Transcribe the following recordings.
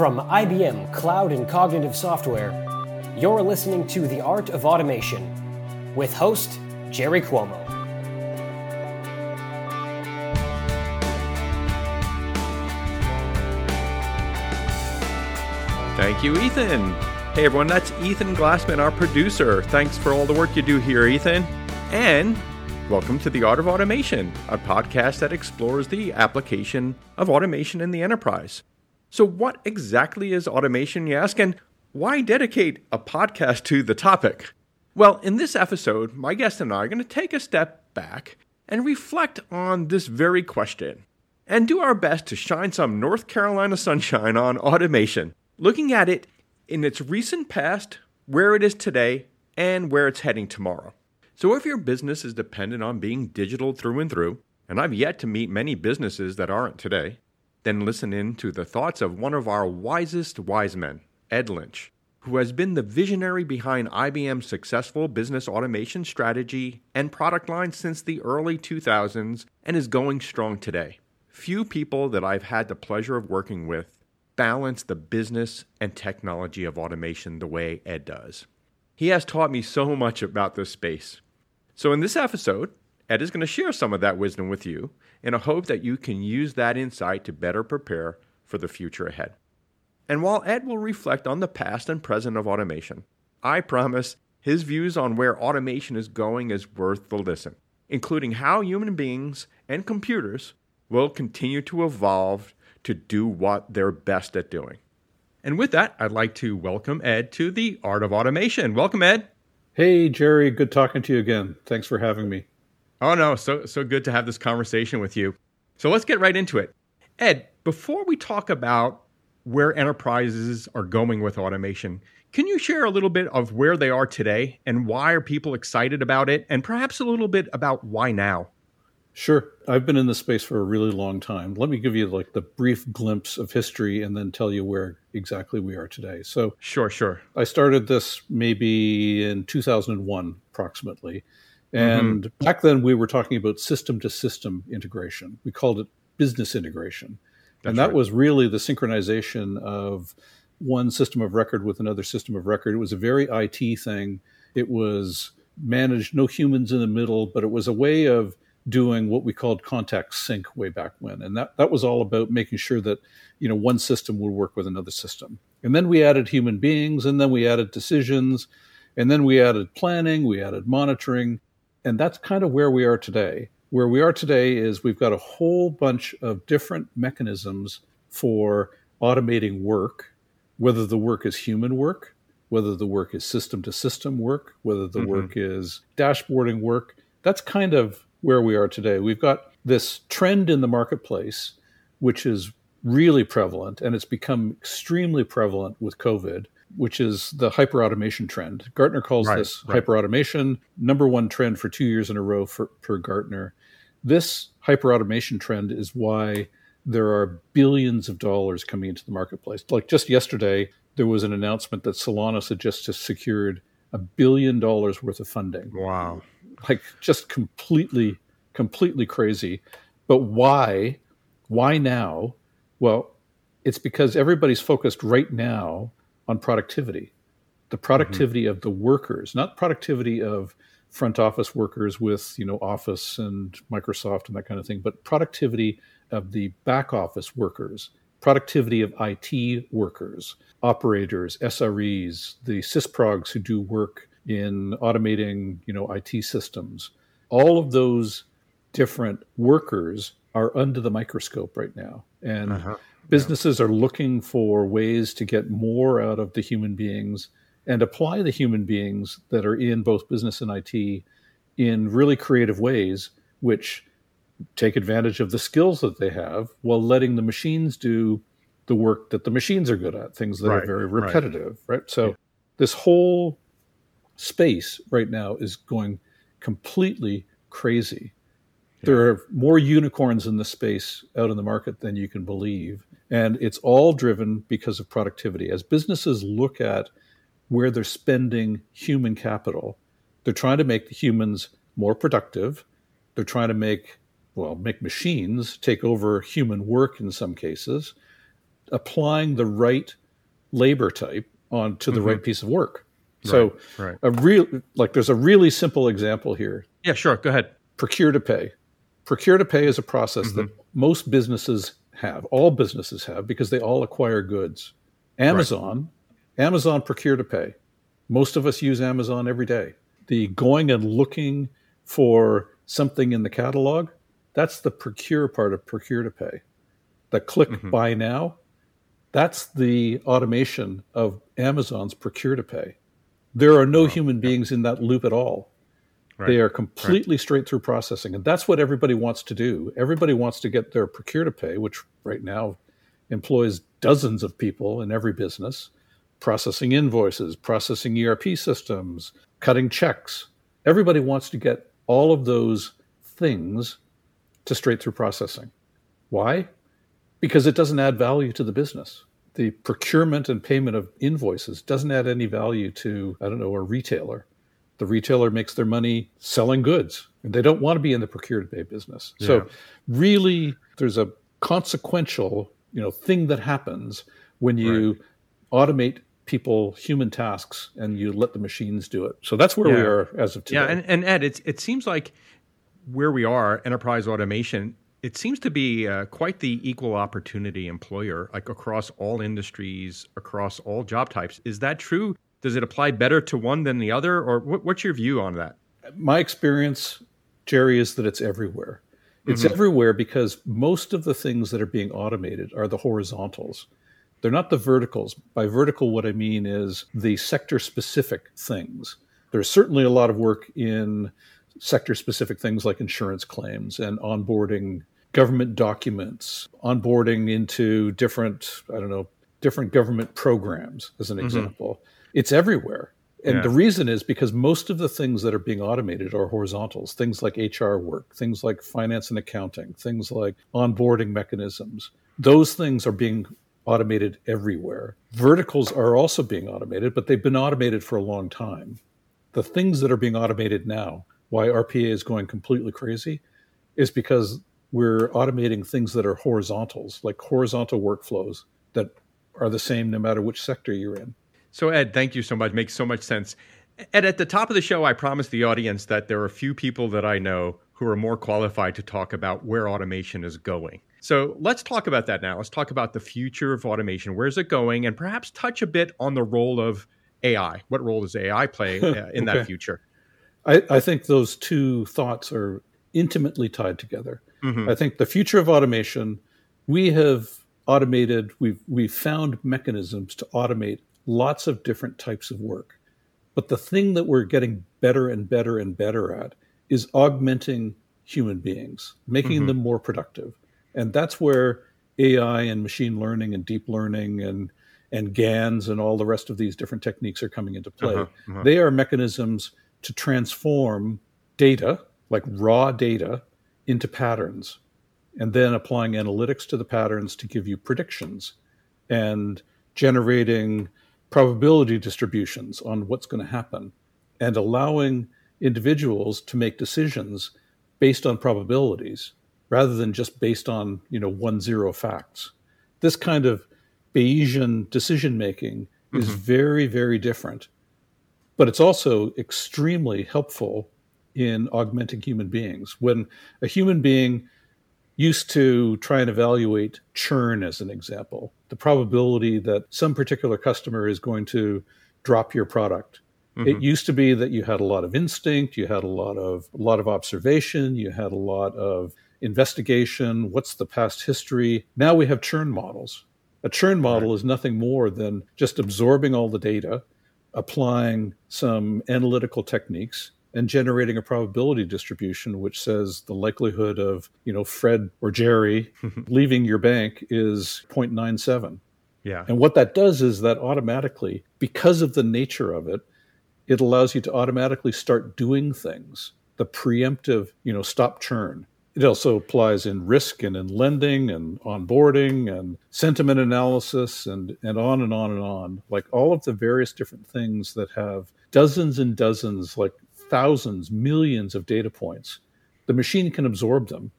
From IBM Cloud and Cognitive Software, you're listening to The Art of Automation with host Jerry Cuomo. Thank you, Ethan. Hey everyone, that's Ethan Glassman, our producer. Thanks for all the work you do here, Ethan. And welcome to The Art of Automation, a podcast that explores the application of automation in the enterprise. So, what exactly is automation, you ask? And why dedicate a podcast to the topic? Well, in this episode, my guest and I are going to take a step back and reflect on this very question and do our best to shine some North Carolina sunshine on automation, looking at it in its recent past, where it is today, and where it's heading tomorrow. So, if your business is dependent on being digital through and through, and I've yet to meet many businesses that aren't today, then listen in to the thoughts of one of our wisest wise men, Ed Lynch, who has been the visionary behind IBM's successful business automation strategy and product line since the early 2000s and is going strong today. Few people that I've had the pleasure of working with balance the business and technology of automation the way Ed does. He has taught me so much about this space. So, in this episode, Ed is going to share some of that wisdom with you in a hope that you can use that insight to better prepare for the future ahead. And while Ed will reflect on the past and present of automation, I promise his views on where automation is going is worth the listen, including how human beings and computers will continue to evolve to do what they're best at doing. And with that, I'd like to welcome Ed to the Art of Automation. Welcome, Ed. Hey, Jerry. Good talking to you again. Thanks for having me. Oh no, so so good to have this conversation with you. So let's get right into it. Ed, before we talk about where enterprises are going with automation, can you share a little bit of where they are today and why are people excited about it and perhaps a little bit about why now? Sure. I've been in this space for a really long time. Let me give you like the brief glimpse of history and then tell you where exactly we are today. So, sure, sure. I started this maybe in 2001 approximately. And mm-hmm. back then, we were talking about system to system integration. We called it business integration. That's and that right. was really the synchronization of one system of record with another system of record. It was a very IT thing. It was managed, no humans in the middle, but it was a way of doing what we called contact sync way back when. And that, that was all about making sure that, you know, one system would work with another system. And then we added human beings, and then we added decisions, and then we added planning, we added monitoring. And that's kind of where we are today. Where we are today is we've got a whole bunch of different mechanisms for automating work, whether the work is human work, whether the work is system to system work, whether the mm-hmm. work is dashboarding work. That's kind of where we are today. We've got this trend in the marketplace, which is really prevalent, and it's become extremely prevalent with COVID, which is the hyperautomation trend. Gartner calls right, this right. hyperautomation, number one trend for two years in a row for, per Gartner. This hyperautomation trend is why there are billions of dollars coming into the marketplace. Like just yesterday, there was an announcement that Celonis had just secured a billion dollars worth of funding. Wow. Like just completely, completely crazy. But why? Why now? Well, it's because everybody's focused right now on productivity, the productivity mm-hmm. of the workers, not productivity of front office workers with you know Office and Microsoft and that kind of thing, but productivity of the back office workers, productivity of IT workers, operators, SREs, the sysprogs who do work in automating you know IT systems. All of those different workers are under the microscope right now, and uh-huh businesses are looking for ways to get more out of the human beings and apply the human beings that are in both business and IT in really creative ways, which take advantage of the skills that they have while letting the machines do the work that the machines are good at, things that right, are very repetitive, right? right? So yeah. this whole space right now is going completely crazy. Yeah. There are more unicorns in the space out in the market than you can believe. And it's all driven because of productivity. As businesses look at where they're spending human capital, they're trying to make the humans more productive. They're trying to make, well, make machines take over human work in some cases. applying the right labor type onto the mm-hmm. right piece of work. So right, right. a real like there's a really simple example here. Yeah, sure. Go ahead. Procure to pay. Procure to pay is a process mm-hmm. that most businesses have, all businesses have, because they all acquire goods. Amazon, right. Amazon procure to pay. Most of us use Amazon every day. The going and looking for something in the catalog, that's the procure part of procure to pay. The click mm-hmm. buy now, that's the automation of Amazon's procure to pay. There are no oh, human beings in that loop at all. Right. They are completely right. straight through processing. And that's what everybody wants to do. Everybody wants to get their procure to pay, which right now employs dozens of people in every business, processing invoices, processing ERP systems, cutting checks. Everybody wants to get all of those things to straight through processing. Why? Because it doesn't add value to the business the procurement and payment of invoices doesn't add any value to, I don't know, a retailer. The retailer makes their money selling goods, and they don't want to be in the procure to pay business. Yeah. So, really, there's a consequential, you know, thing that happens when you right. automate people human tasks and you let the machines do it. So that's where yeah. we are as of today. Yeah, and, and Ed, it's, it seems like where we are, enterprise automation it seems to be uh, quite the equal opportunity employer, like across all industries, across all job types. Is that true? Does it apply better to one than the other, or what, what's your view on that? My experience, Jerry, is that it's everywhere. It's mm-hmm. everywhere because most of the things that are being automated are the horizontals. They're not the verticals. By vertical, what I mean is the sector specific things. There's certainly a lot of work in sector specific things like insurance claims and onboarding government documents, onboarding into different, I don't know, different government programs, as an mm-hmm. example. It's everywhere. And yeah. the reason is because most of the things that are being automated are horizontals, things like HR work, things like finance and accounting, things like onboarding mechanisms. Those things are being automated everywhere. Verticals are also being automated, but they've been automated for a long time. The things that are being automated now, why RPA is going completely crazy, is because we're automating things that are horizontals, like horizontal workflows that are the same no matter which sector you're in. So, Ed, thank you so much. Makes so much sense. Ed, at the top of the show, I promised the audience that there are a few people that I know who are more qualified to talk about where automation is going. So let's talk about that now. Let's talk about the future of automation. Where's it going? And perhaps touch a bit on the role of AI. What role does AI play uh, in okay. that future? I, I, think those two thoughts are intimately tied together. Mm-hmm. I think the future of automation, we have automated, we've, we've found mechanisms to automate lots of different types of work. But the thing that we're getting better and better and better at is augmenting human beings, making mm-hmm. them more productive. And that's where AI and machine learning and deep learning and and GANs and all the rest of these different techniques are coming into play. Uh-huh, uh-huh. They are mechanisms to transform data, like raw data, into patterns and then applying analytics to the patterns to give you predictions and generating probability distributions on what's going to happen and allowing individuals to make decisions based on probabilities rather than just based on you know one zero facts this kind of bayesian decision making mm-hmm. is very very different but it's also extremely helpful in augmenting human beings. When a human being used to try and evaluate churn, as an example, the probability that some particular customer is going to drop your product. Mm-hmm. It used to be that you had a lot of instinct, you had a lot of a lot of observation, you had a lot of investigation. What's the past history? Now we have churn models. A churn model right. is nothing more than just absorbing all the data, applying some analytical techniques, and generating a probability distribution which says the likelihood of you know fred or jerry leaving your bank is 0.97 yeah. And what that does is that automatically because of the nature of it it allows you to automatically start doing things. The preemptive you know stop churn. It also applies in risk and in lending and onboarding and sentiment analysis and, and on and on and on. Like all of the various different things that have dozens and dozens, like thousands, millions of data points. The machine can absorb them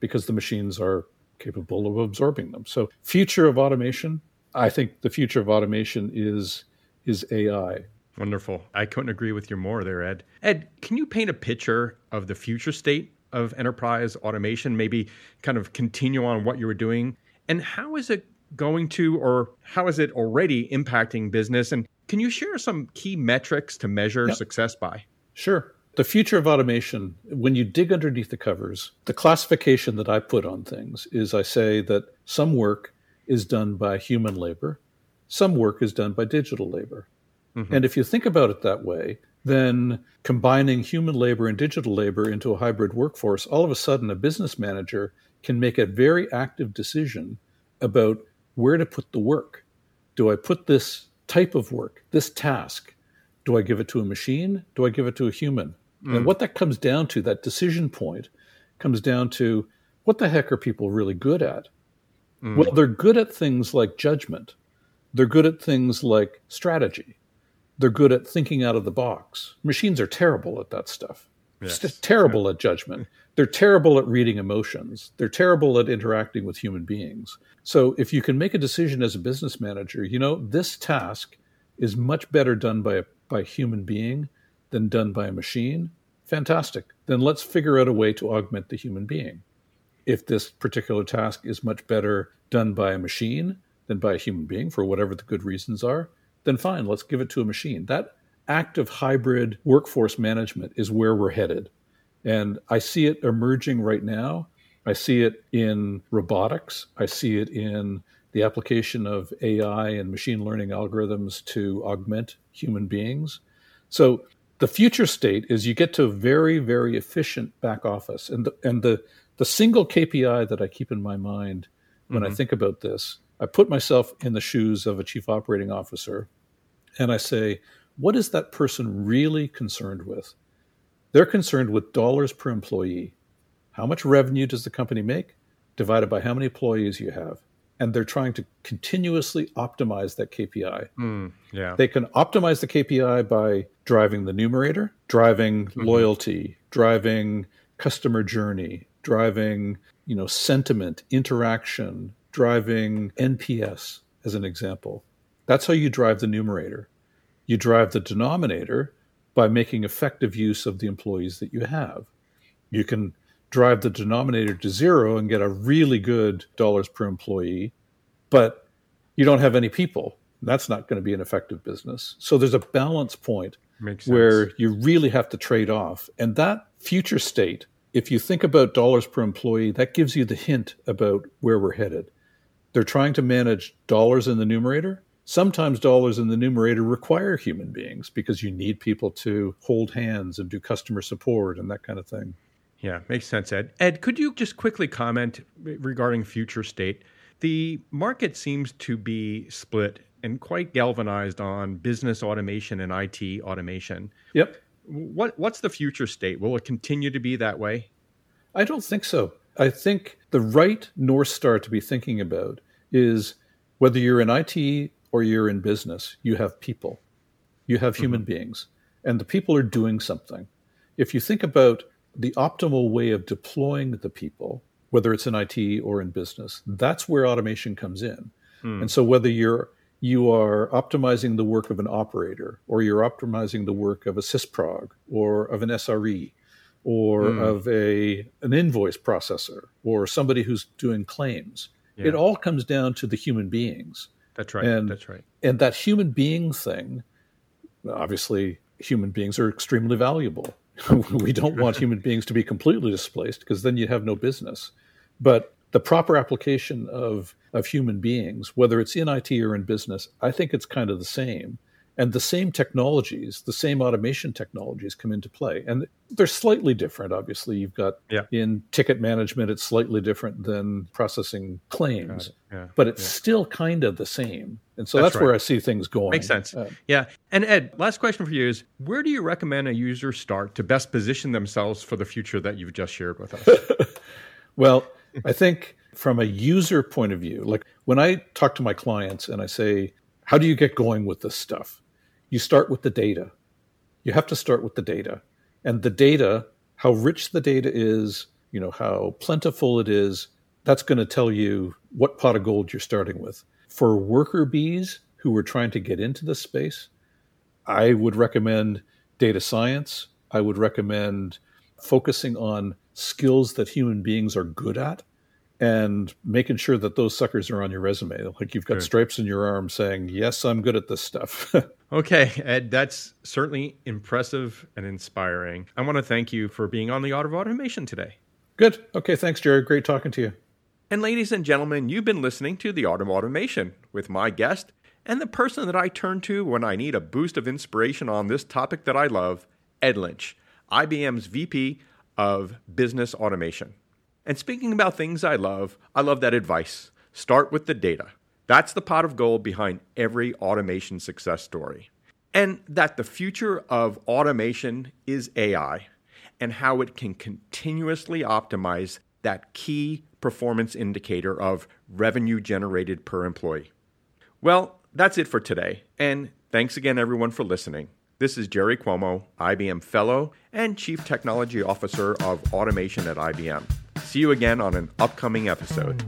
because the machines are capable of absorbing them. So, future of automation, I think the future of automation is is AI. Wonderful. I couldn't agree with you more there, Ed. Ed, can you paint a picture of the future state of enterprise automation? Maybe kind of continue on what you were doing, and how is it going to, or how is it already impacting business? And can you share some key metrics to measure yep. success by? Sure. The future of automation, when you dig underneath the covers, the classification that I put on things is I say that some work is done by human labor, some work is done by digital labor. Mm-hmm. And if you think about it that way, then combining human labor and digital labor into a hybrid workforce, all of a sudden a business manager can make a very active decision about where to put the work. Do I put this type of work, this task? Do I give it to a machine? Do I give it to a human? Mm. And what that comes down to, that decision point, comes down to what the heck are people really good at? Mm. Well, they're good at things like judgment. They're good at things like strategy. They're good at thinking out of the box. Machines are terrible at that stuff. Yes. terrible at judgment. They're terrible at reading emotions. They're terrible at interacting with human beings. So if you can make a decision as a business manager, you know, this task is much better done by a by a human being than done by a machine, fantastic. Then let's figure out a way to augment the human being. If this particular task is much better done by a machine than by a human being, for whatever the good reasons are, then fine, let's give it to a machine. That active hybrid workforce management is where we're headed. And I see it emerging right now. I see it in robotics. I see it in the application of AI and machine learning algorithms to augment human beings. So the future state is you get to a very very efficient back office. And the, and the the single KPI that I keep in my mind when mm-hmm. I think about this I put myself in the shoes of a chief operating officer and I say what is that person really concerned with? They're concerned with dollars per employee. How much revenue does the company make? Divided by how many employees you have and they're trying to continuously optimize that KPI. Mm, yeah. They can optimize the KPI by driving the numerator, driving mm-hmm. loyalty, driving customer journey, driving, you know, sentiment, interaction, driving NPS as an example. That's how you drive the numerator. You drive the denominator by making effective use of the employees that you have. You can drive the denominator to zero and get a really good dollars per employee, but you don't have any people. That's not going to be an effective business. So there's a balance point where you really have to trade off. And that future state, if you think about dollars per employee, that gives you the hint about where we're headed. They're trying to manage dollars in the numerator. Sometimes dollars in the numerator require human beings because you need people to hold hands and do customer support and that kind of thing. Yeah, makes sense, Ed. Ed, could you just quickly comment regarding future state? The market seems to be split and quite galvanized on business automation and IT automation. Yep. What what's the future state? Will it continue to be that way? I don't think so. I think the right north star to be thinking about is whether you're in IT or you're in business, you have people. You have human mm-hmm. beings and the people are doing something. If you think about the optimal way of deploying the people, whether it's in IT or in business, that's where automation comes in. Hmm. And so whether you're you are optimizing the work of an operator, or you're optimizing the work of a sysprog, or of an SRE, or mm. of a an invoice processor, or somebody who's doing claims. Yeah. It all comes down to the human beings. That's right. And, That's right. And that human being thing, obviously, human beings are extremely valuable. we don't want human beings to be completely displaced because then you have no business. But the proper application of of human beings, whether it's in IT or in business, I think it's kind of the same. And the same technologies, the same automation technologies come into play. And they're slightly different, obviously. You've got yeah. in ticket management, it's slightly different than processing claims, it. yeah. but it's yeah. still kind of the same. And so that's, that's right. where I see things going. Makes sense. Uh, yeah. And Ed, last question for you is where do you recommend a user start to best position themselves for the future that you've just shared with us? well, I think from a user point of view, like when I talk to my clients and I say, how do you get going with this stuff? You start with the data. You have to start with the data. And the data, how rich the data is, you know, how plentiful it is, that's going to tell you what pot of gold you're starting with. For worker bees who are trying to get into this space, I would recommend data science. I would recommend focusing on skills that human beings are good at and making sure that those suckers are on your resume. Like you've got sure. stripes in your arm saying, Yes, I'm good at this stuff. okay, Ed, that's certainly impressive and inspiring. I want to thank you for being on the Art of Automation today. Good. Okay, thanks, Jared. Great talking to you. And ladies and gentlemen, you've been listening to The Art of Automation with my guest and the person that I turn to when I need a boost of inspiration on this topic that I love, Ed Lynch, IBM's VP of Business Automation. And speaking about things I love, I love that advice. Start with the data. That's the pot of gold behind every automation success story. And that the future of automation is AI and how it can continuously optimize that key performance indicator of revenue generated per employee. Well, that's it for today. And thanks again, everyone, for listening. This is Jerry Cuomo, IBM Fellow and Chief Technology Officer of Automation at IBM. See you again on an upcoming episode.